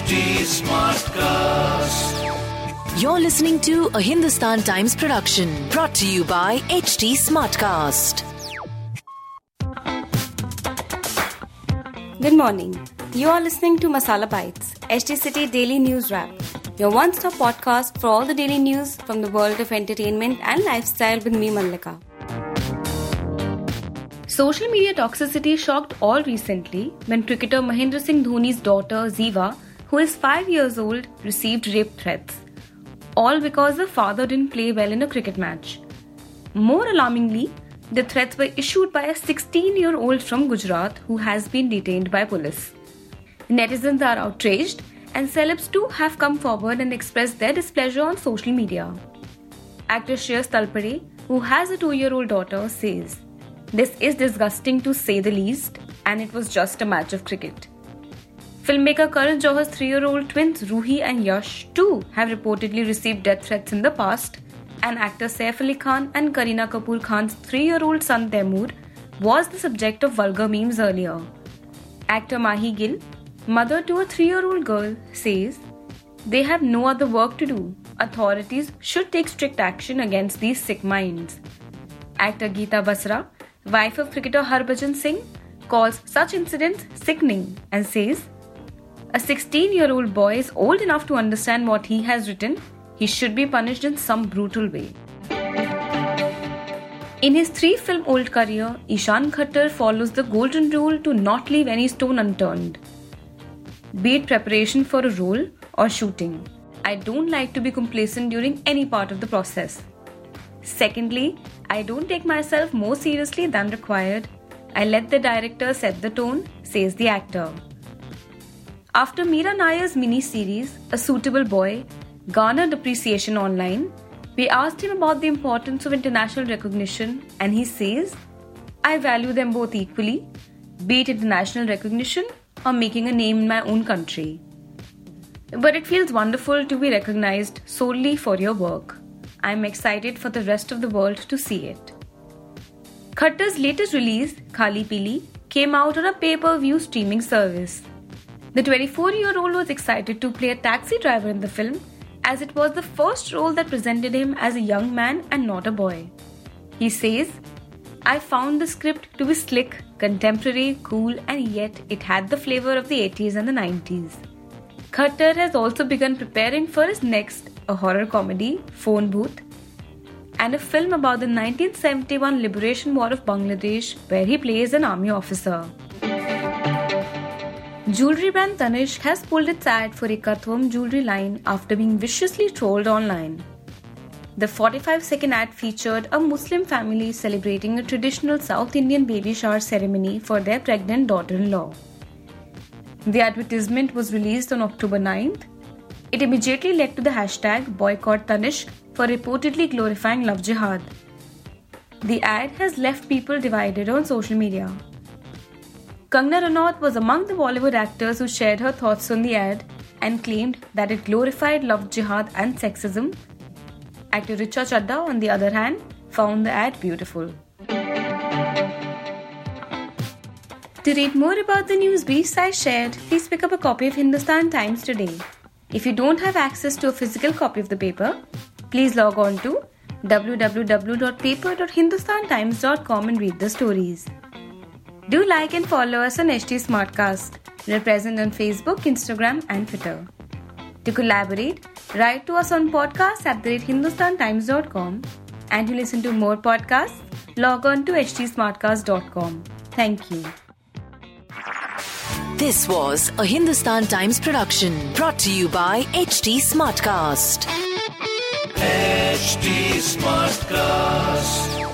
HT Smartcast. You're listening to a Hindustan Times production brought to you by HT Smartcast. Good morning. You are listening to Masala Bites, HT City Daily News Wrap, your one stop podcast for all the daily news from the world of entertainment and lifestyle with me, Mallika. Social media toxicity shocked all recently when cricketer Mahendra Singh Dhoni's daughter Ziva, who is 5 years old, received rape threats. All because the father didn't play well in a cricket match. More alarmingly, the threats were issued by a 16 year old from Gujarat who has been detained by police. Netizens are outraged, and celebs too have come forward and expressed their displeasure on social media. Actor Shreyas Talpade, who has a two year old daughter, says, This is disgusting to say the least, and it was just a match of cricket. Filmmaker Karan Johar's three year old twins Ruhi and Yash too have reportedly received death threats in the past, and actor Saif Ali Khan and Kareena Kapoor Khan's three year old son Taimur was the subject of vulgar memes earlier. Actor Mahi Gill, mother to a three year old girl, says they have no other work to do. Authorities should take strict action against these sick minds. Actor Geeta Basra, wife of cricketer Harbhajan Singh, calls such incidents sickening and says a 16 year old boy is old enough to understand what he has written. He should be punished in some brutal way. In his three film old career, Ishaan Khatter follows the golden rule to not leave any stone unturned. Be it preparation for a role or shooting. I don't like to be complacent during any part of the process. Secondly, I don't take myself more seriously than required. I let the director set the tone, says the actor. After Mira Nair's mini-series, A Suitable Boy, garnered appreciation online, we asked him about the importance of international recognition and he says, I value them both equally, be it international recognition or making a name in my own country. But it feels wonderful to be recognized solely for your work. I'm excited for the rest of the world to see it. Khatter's latest release, Khaali Peeli, came out on a pay per view streaming service. The 24 year old was excited to play a taxi driver in the film as it was the first role that presented him as a young man and not a boy. He says, I found the script to be slick, contemporary, cool, and yet it had the flavor of the 80s and the 90s. Khatter has also begun preparing for his next, a horror comedy, Phone Bhoot, and a film about the 1971 liberation war of Bangladesh where he plays an army officer. Jewelry brand Tanishq has pulled its ad for Ekatvam jewelry line after being viciously trolled online. The 45 second ad featured a Muslim family celebrating a traditional South Indian baby shower ceremony for their pregnant daughter in law. The advertisement was released on October 9th. It immediately led to the hashtag boycott Tanishq for reportedly glorifying love jihad. The ad has left people divided on social media. Kangana Ranaut was among the Bollywood actors who shared her thoughts on the ad and claimed that it glorified love jihad and sexism. Actor Richa Chadha, on the other hand, found the ad beautiful. To read more about the news briefs I shared, please pick up a copy of Hindustan Times today. If you don't have access to a physical copy of the paper, please log on to www.paper.hindustantimes.com and read the stories. Do like and follow us on HT Smartcast. We're present on Facebook, Instagram, and Twitter. To collaborate, write to us on podcast at the hindustantimes.com and to listen to more podcasts, log on to htsmartcast.com. Thank you. This was a Hindustan Times production brought to you by HT Smartcast. HT Smartcast.